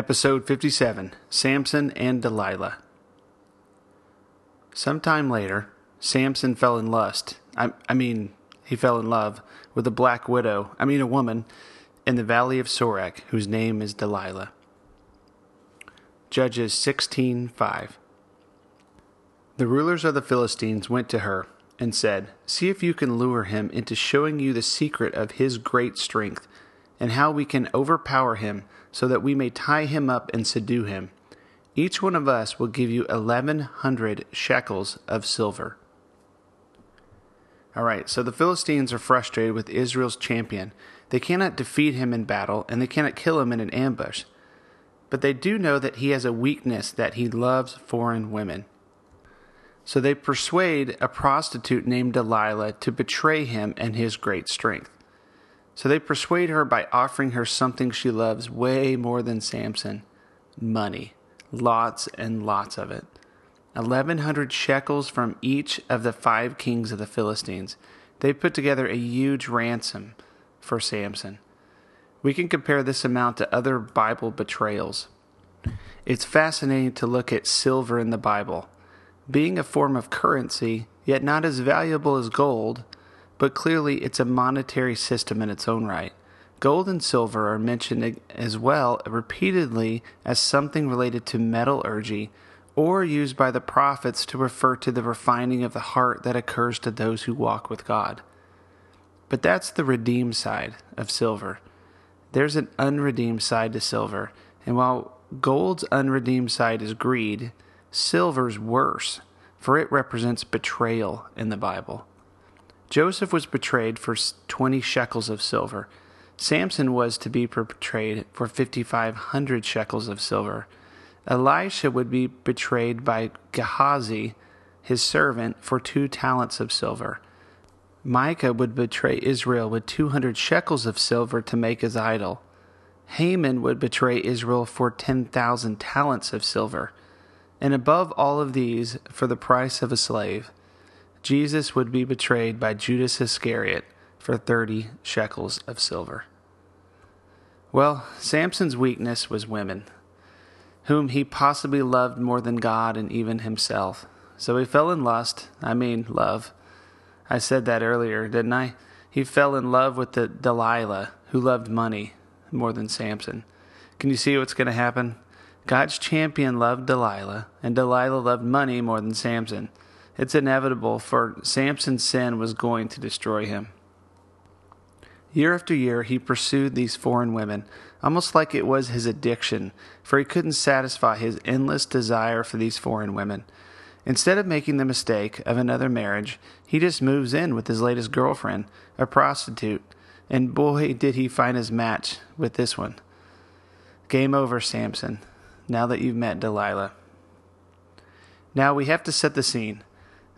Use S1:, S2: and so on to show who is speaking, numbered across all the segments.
S1: Episode 57 Samson and Delilah. Sometime later, Samson fell in lust. I, I mean, he fell in love with a black widow, I mean, a woman, in the valley of Sorek, whose name is Delilah. Judges 16:5. The rulers of the Philistines went to her and said, See if you can lure him into showing you the secret of his great strength, and how we can overpower him so that we may tie him up and subdue him. Each one of us will give you 1,100 shekels of silver. All right, so the Philistines are frustrated with Israel's champion. They cannot defeat him in battle, and they cannot kill him in an ambush. But they do know that he has a weakness that he loves foreign women. So they persuade a prostitute named Delilah to betray him and his great strength. So they persuade her by offering her something she loves way more than Samson money. Lots and lots of it. 1,100 shekels from each of the five kings of the Philistines. They put together a huge ransom for Samson. We can compare this amount to other Bible betrayals. It's fascinating to look at silver in the Bible. Being a form of currency, yet not as valuable as gold, but clearly it's a monetary system in its own right. Gold and silver are mentioned as well repeatedly as something related to metallurgy or used by the prophets to refer to the refining of the heart that occurs to those who walk with God. But that's the redeemed side of silver. There's an unredeemed side to silver, and while gold's unredeemed side is greed, silver's worse, for it represents betrayal in the Bible. Joseph was betrayed for 20 shekels of silver. Samson was to be betrayed for 5,500 shekels of silver. Elisha would be betrayed by Gehazi, his servant, for two talents of silver. Micah would betray Israel with 200 shekels of silver to make his idol. Haman would betray Israel for 10,000 talents of silver. And above all of these, for the price of a slave. Jesus would be betrayed by Judas Iscariot for 30 shekels of silver. Well, Samson's weakness was women, whom he possibly loved more than God and even himself. So he fell in lust, I mean, love. I said that earlier, didn't I? He fell in love with the Delilah, who loved money more than Samson. Can you see what's going to happen? God's champion loved Delilah, and Delilah loved money more than Samson. It's inevitable, for Samson's sin was going to destroy him. Year after year, he pursued these foreign women, almost like it was his addiction, for he couldn't satisfy his endless desire for these foreign women. Instead of making the mistake of another marriage, he just moves in with his latest girlfriend, a prostitute, and boy, did he find his match with this one. Game over, Samson, now that you've met Delilah. Now we have to set the scene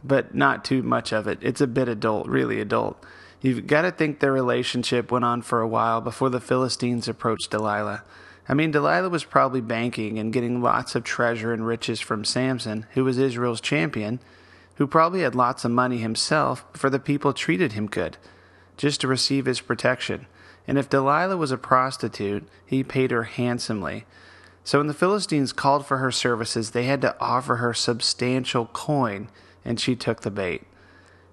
S1: but not too much of it. It's a bit adult, really adult. You've got to think their relationship went on for a while before the Philistines approached Delilah. I mean, Delilah was probably banking and getting lots of treasure and riches from Samson, who was Israel's champion, who probably had lots of money himself, for the people treated him good, just to receive his protection. And if Delilah was a prostitute, he paid her handsomely. So when the Philistines called for her services, they had to offer her substantial coin and she took the bait.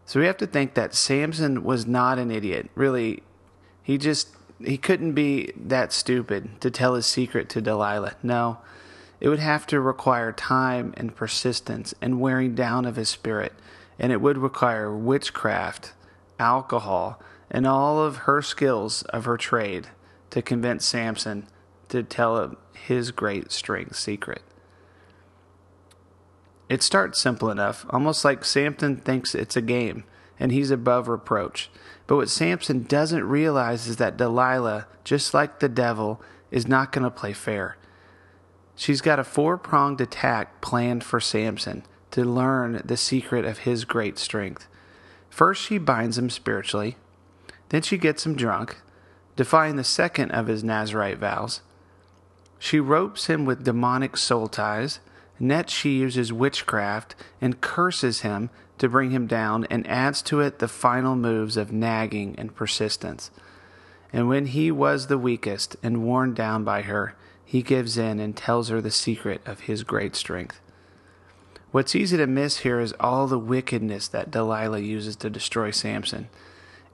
S1: So we have to think that Samson was not an idiot. Really, he just he couldn't be that stupid to tell his secret to Delilah. No, it would have to require time and persistence and wearing down of his spirit, and it would require witchcraft, alcohol, and all of her skills of her trade to convince Samson to tell him his great strength secret. It starts simple enough, almost like Samson thinks it's a game and he's above reproach. But what Samson doesn't realize is that Delilah, just like the devil, is not going to play fair. She's got a four pronged attack planned for Samson to learn the secret of his great strength. First, she binds him spiritually. Then, she gets him drunk, defying the second of his Nazarite vows. She ropes him with demonic soul ties. Next, she uses witchcraft and curses him to bring him down and adds to it the final moves of nagging and persistence. And when he was the weakest and worn down by her, he gives in and tells her the secret of his great strength. What's easy to miss here is all the wickedness that Delilah uses to destroy Samson.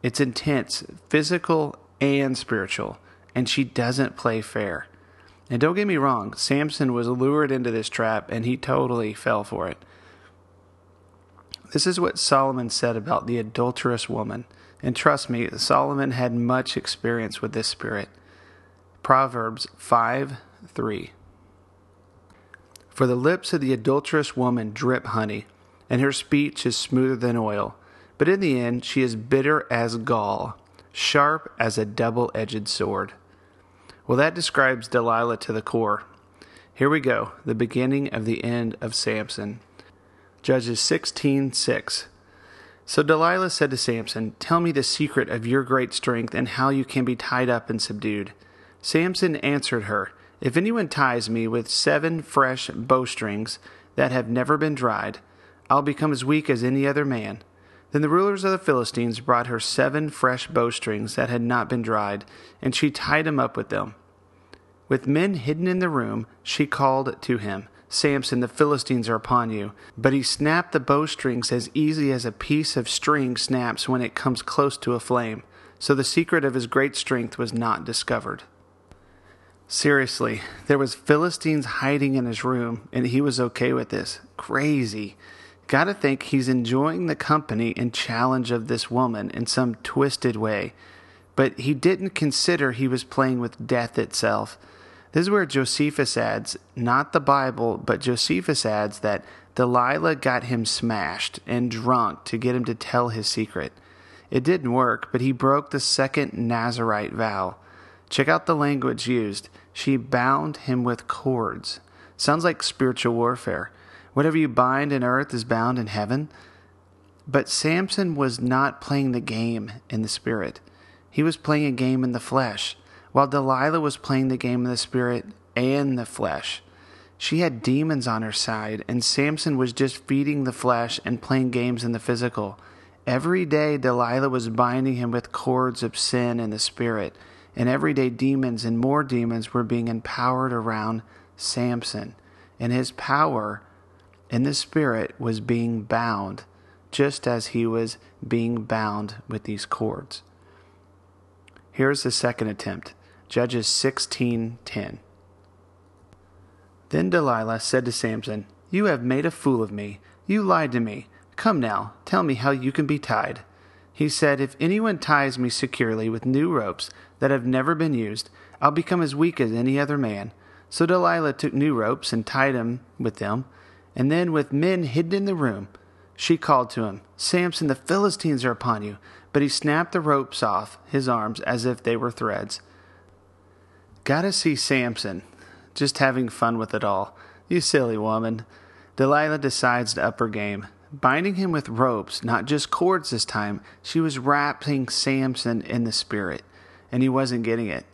S1: It's intense, physical and spiritual, and she doesn't play fair. And don't get me wrong, Samson was lured into this trap and he totally fell for it. This is what Solomon said about the adulterous woman. And trust me, Solomon had much experience with this spirit. Proverbs 5 3. For the lips of the adulterous woman drip honey, and her speech is smoother than oil. But in the end, she is bitter as gall, sharp as a double edged sword. Well, that describes Delilah to the core. Here we go, the beginning of the end of Samson. Judges 16 6. So Delilah said to Samson, Tell me the secret of your great strength and how you can be tied up and subdued. Samson answered her, If anyone ties me with seven fresh bowstrings that have never been dried, I'll become as weak as any other man. Then the rulers of the Philistines brought her seven fresh bowstrings that had not been dried, and she tied him up with them. With men hidden in the room, she called to him, Samson, the Philistines are upon you. But he snapped the bowstrings as easy as a piece of string snaps when it comes close to a flame. So the secret of his great strength was not discovered. Seriously, there was Philistines hiding in his room, and he was okay with this. Crazy. Gotta think he's enjoying the company and challenge of this woman in some twisted way. But he didn't consider he was playing with death itself. This is where Josephus adds, not the Bible, but Josephus adds that Delilah got him smashed and drunk to get him to tell his secret. It didn't work, but he broke the second Nazarite vow. Check out the language used. She bound him with cords. Sounds like spiritual warfare. Whatever you bind in earth is bound in heaven. But Samson was not playing the game in the spirit. He was playing a game in the flesh, while Delilah was playing the game in the spirit and the flesh. She had demons on her side, and Samson was just feeding the flesh and playing games in the physical. Every day, Delilah was binding him with cords of sin in the spirit and everyday demons and more demons were being empowered around Samson. And his power in the spirit was being bound, just as he was being bound with these cords. Here's the second attempt Judges 16:10. Then Delilah said to Samson, You have made a fool of me. You lied to me. Come now, tell me how you can be tied. He said, If anyone ties me securely with new ropes that have never been used, I'll become as weak as any other man. So Delilah took new ropes and tied him with them, and then with men hidden in the room, she called to him, Samson, the Philistines are upon you. But he snapped the ropes off his arms as if they were threads. Gotta see Samson, just having fun with it all. You silly woman. Delilah decides to up her game binding him with ropes, not just cords this time. She was wrapping Samson in the spirit, and he wasn't getting it.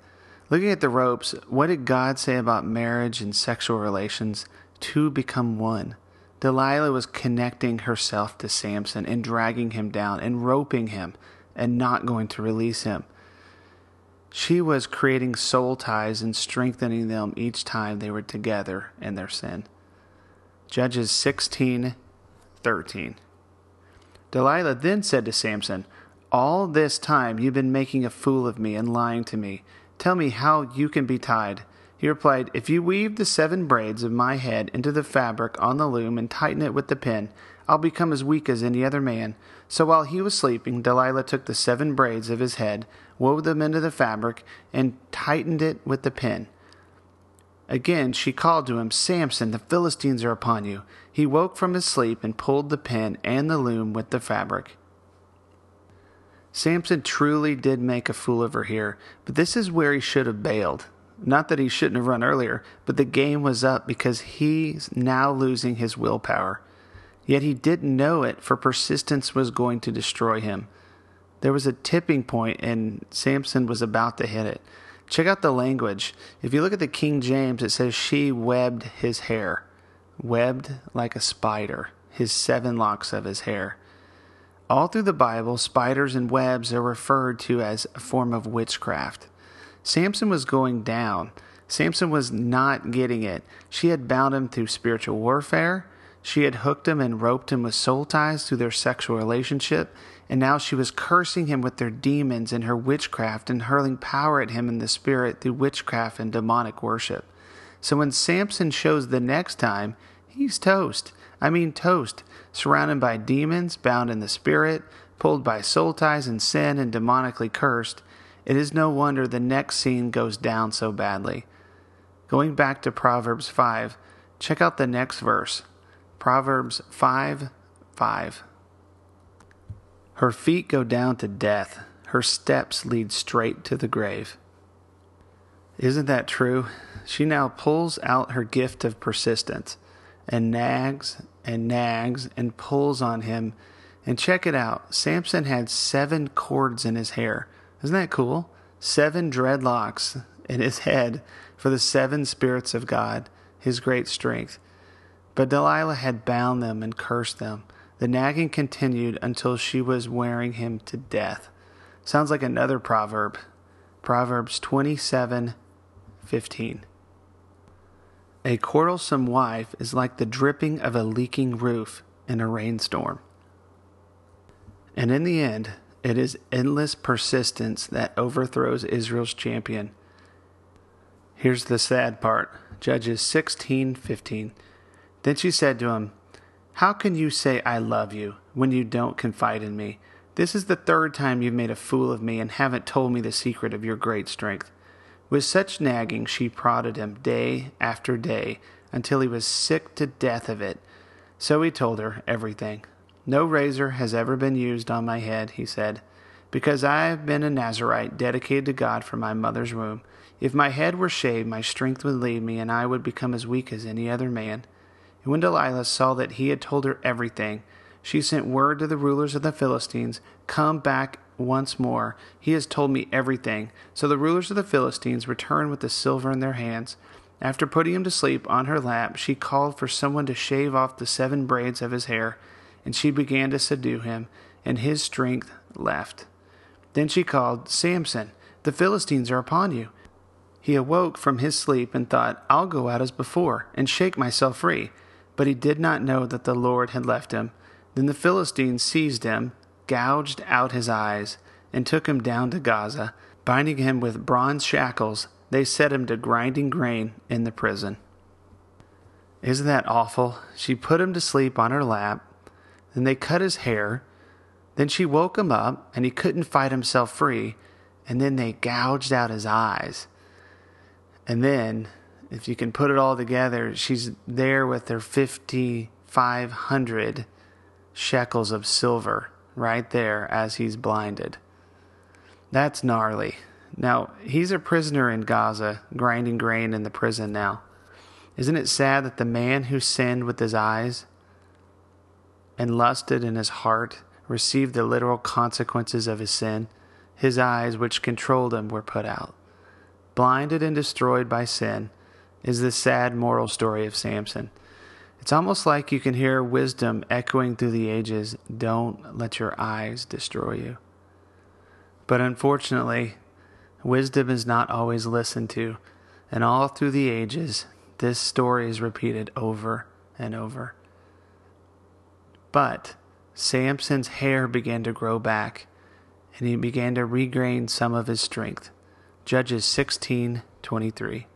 S1: Looking at the ropes, what did God say about marriage and sexual relations? Two become one. Delilah was connecting herself to Samson and dragging him down and roping him and not going to release him. She was creating soul ties and strengthening them each time they were together in their sin. Judges 16 13. Delilah then said to Samson, All this time you've been making a fool of me and lying to me. Tell me how you can be tied. He replied, If you weave the seven braids of my head into the fabric on the loom and tighten it with the pin, I'll become as weak as any other man. So while he was sleeping, Delilah took the seven braids of his head, wove them into the fabric, and tightened it with the pin. Again she called to him, Samson, the Philistines are upon you. He woke from his sleep and pulled the pin and the loom with the fabric. Samson truly did make a fool of her here, but this is where he should have bailed. Not that he shouldn't have run earlier, but the game was up because he's now losing his willpower. Yet he didn't know it, for persistence was going to destroy him. There was a tipping point, and Samson was about to hit it. Check out the language. If you look at the King James, it says, She webbed his hair. Webbed like a spider, his seven locks of his hair. All through the Bible, spiders and webs are referred to as a form of witchcraft. Samson was going down. Samson was not getting it. She had bound him through spiritual warfare. She had hooked him and roped him with soul ties through their sexual relationship, and now she was cursing him with their demons and her witchcraft and hurling power at him in the spirit through witchcraft and demonic worship. So when Samson shows the next time, he's toast. I mean, toast, surrounded by demons, bound in the spirit, pulled by soul ties and sin, and demonically cursed. It is no wonder the next scene goes down so badly. Going back to Proverbs 5, check out the next verse. Proverbs 5 5. Her feet go down to death, her steps lead straight to the grave. Isn't that true? She now pulls out her gift of persistence and nags and nags and pulls on him. And check it out Samson had seven cords in his hair. Isn't that cool? Seven dreadlocks in his head for the seven spirits of God, his great strength. But Delilah had bound them and cursed them. The nagging continued until she was wearing him to death. Sounds like another proverb. Proverbs 27 15. A quarrelsome wife is like the dripping of a leaking roof in a rainstorm. And in the end, it is endless persistence that overthrows Israel's champion. Here's the sad part Judges 16:15. Then she said to him, How can you say I love you when you don't confide in me? This is the third time you've made a fool of me and haven't told me the secret of your great strength. With such nagging, she prodded him day after day until he was sick to death of it. So he told her everything. No razor has ever been used on my head, he said, because I have been a Nazarite dedicated to God from my mother's womb. If my head were shaved, my strength would leave me, and I would become as weak as any other man. And when Delilah saw that he had told her everything, she sent word to the rulers of the Philistines, Come back once more. He has told me everything. So the rulers of the Philistines returned with the silver in their hands. After putting him to sleep on her lap, she called for someone to shave off the seven braids of his hair, and she began to subdue him, and his strength left. Then she called, Samson, the Philistines are upon you. He awoke from his sleep and thought, I'll go out as before, and shake myself free. But he did not know that the Lord had left him. Then the Philistines seized him gouged out his eyes, and took him down to Gaza. Binding him with bronze shackles, they set him to grinding grain in the prison. Isn't that awful? She put him to sleep on her lap, then they cut his hair. Then she woke him up, and he couldn't fight himself free, and then they gouged out his eyes. And then, if you can put it all together, she's there with her 5,500 shekels of silver right there as he's blinded. That's gnarly. Now, he's a prisoner in Gaza, grinding grain in the prison now. Isn't it sad that the man who sinned with his eyes and lusted in his heart received the literal consequences of his sin? His eyes, which controlled him, were put out. Blinded and destroyed by sin is the sad moral story of Samson. It's almost like you can hear wisdom echoing through the ages don't let your eyes destroy you. But unfortunately, wisdom is not always listened to, and all through the ages, this story is repeated over and over. But Samson's hair began to grow back, and he began to regain some of his strength. Judges 16:23.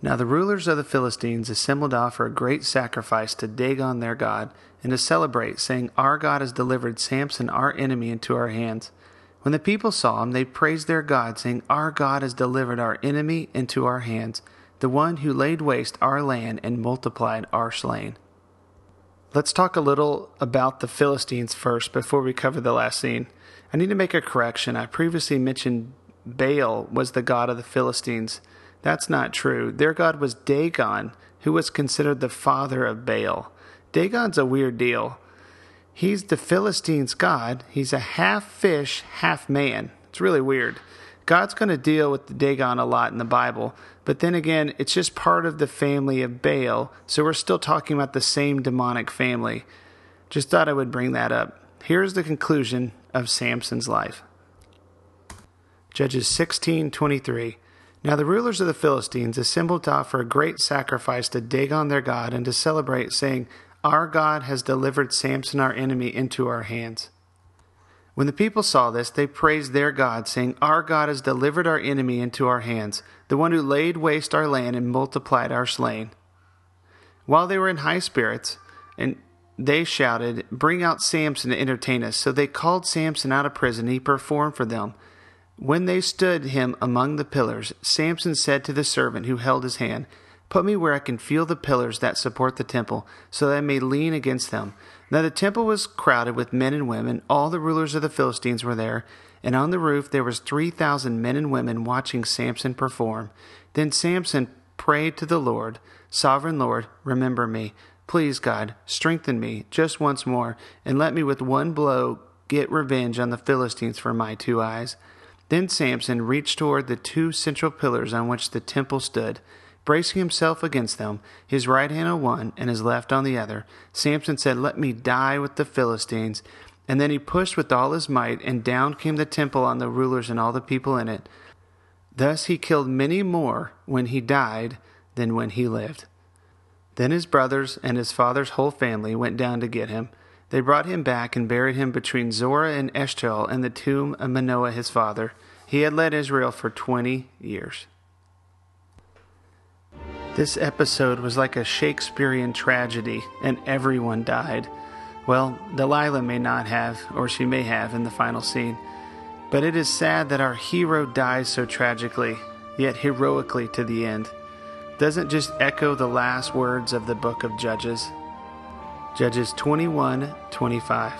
S1: Now the rulers of the Philistines assembled to offer a great sacrifice to Dagon their god, and to celebrate, saying, Our God has delivered Samson, our enemy, into our hands. When the people saw him, they praised their God, saying, Our God has delivered our enemy into our hands, the one who laid waste our land and multiplied our slain. Let's talk a little about the Philistines first before we cover the last scene. I need to make a correction. I previously mentioned Baal was the god of the Philistines. That's not true. Their god was Dagon, who was considered the father of Baal. Dagon's a weird deal. He's the Philistines' god. He's a half fish, half man. It's really weird. God's going to deal with the Dagon a lot in the Bible, but then again, it's just part of the family of Baal, so we're still talking about the same demonic family. Just thought I would bring that up. Here's the conclusion of Samson's life. Judges 16:23 Now the rulers of the Philistines assembled to offer a great sacrifice to Dagon their god and to celebrate saying, "Our God has delivered Samson our enemy into our hands." When the people saw this, they praised their God, saying, Our God has delivered our enemy into our hands, the one who laid waste our land and multiplied our slain. While they were in high spirits, and they shouted, Bring out Samson to entertain us. So they called Samson out of prison, and he performed for them. When they stood him among the pillars, Samson said to the servant who held his hand, Put me where I can feel the pillars that support the temple, so that I may lean against them. Now the temple was crowded with men and women. All the rulers of the Philistines were there, and on the roof there was three thousand men and women watching Samson perform. Then Samson prayed to the Lord, Sovereign Lord, remember me. Please, God, strengthen me just once more, and let me with one blow get revenge on the Philistines for my two eyes. Then Samson reached toward the two central pillars on which the temple stood. Bracing himself against them, his right hand on one and his left on the other, Samson said, Let me die with the Philistines. And then he pushed with all his might, and down came the temple on the rulers and all the people in it. Thus he killed many more when he died than when he lived. Then his brothers and his father's whole family went down to get him. They brought him back and buried him between Zorah and Eshtaol and the tomb of Manoah his father. He had led Israel for twenty years. This episode was like a Shakespearean tragedy, and everyone died. Well, Delilah may not have, or she may have in the final scene. But it is sad that our hero dies so tragically, yet heroically to the end. Doesn't just echo the last words of the book of Judges. Judges 21 25.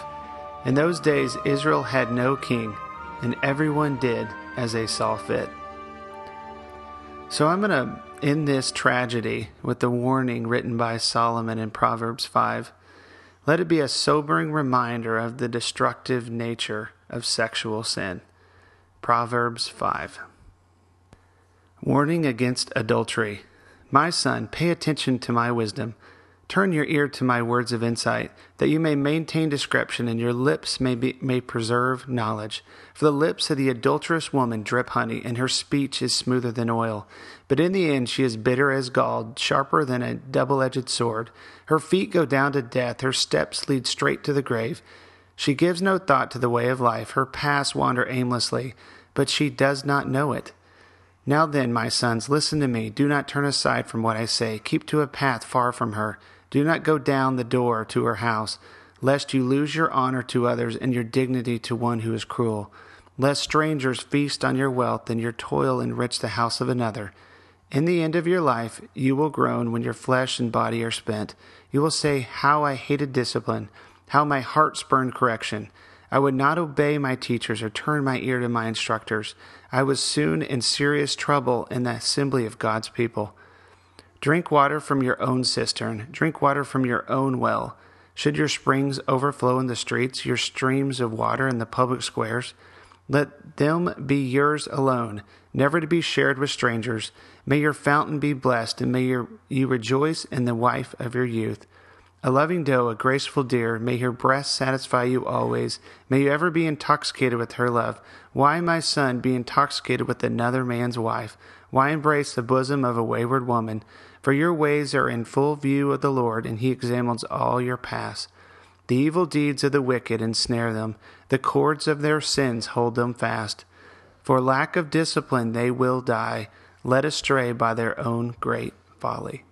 S1: In those days, Israel had no king, and everyone did as they saw fit. So I'm going to in this tragedy, with the warning written by Solomon in Proverbs 5, let it be a sobering reminder of the destructive nature of sexual sin. Proverbs 5. Warning against adultery. My son, pay attention to my wisdom. Turn your ear to my words of insight, that you may maintain discretion and your lips may, be, may preserve knowledge. For the lips of the adulterous woman drip honey, and her speech is smoother than oil. But in the end she is bitter as gall, sharper than a double edged sword. Her feet go down to death, her steps lead straight to the grave. She gives no thought to the way of life, her paths wander aimlessly, but she does not know it. Now then, my sons, listen to me. Do not turn aside from what I say. Keep to a path far from her. Do not go down the door to her house, lest you lose your honor to others and your dignity to one who is cruel. Lest strangers feast on your wealth and your toil enrich the house of another. In the end of your life, you will groan when your flesh and body are spent. You will say, How I hated discipline, how my heart spurned correction. I would not obey my teachers or turn my ear to my instructors. I was soon in serious trouble in the assembly of God's people. Drink water from your own cistern, drink water from your own well. Should your springs overflow in the streets, your streams of water in the public squares, let them be yours alone, never to be shared with strangers. May your fountain be blessed, and may your, you rejoice in the wife of your youth. A loving doe, a graceful deer, may her breast satisfy you always. May you ever be intoxicated with her love. Why, my son, be intoxicated with another man's wife? Why embrace the bosom of a wayward woman? For your ways are in full view of the Lord, and he examines all your paths. The evil deeds of the wicked ensnare them, the cords of their sins hold them fast. For lack of discipline they will die, led astray by their own great folly.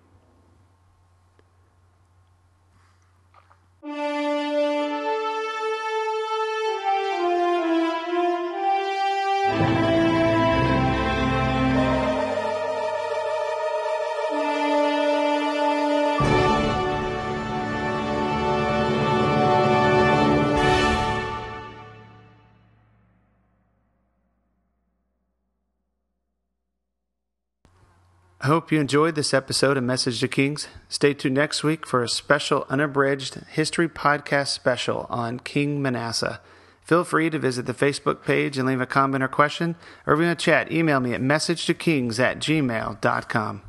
S1: Hope you enjoyed this episode of Message to Kings. Stay tuned next week for a special unabridged history podcast special on King Manasseh. Feel free to visit the Facebook page and leave a comment or question, or if you want to chat, email me at messagetokings at gmail.com.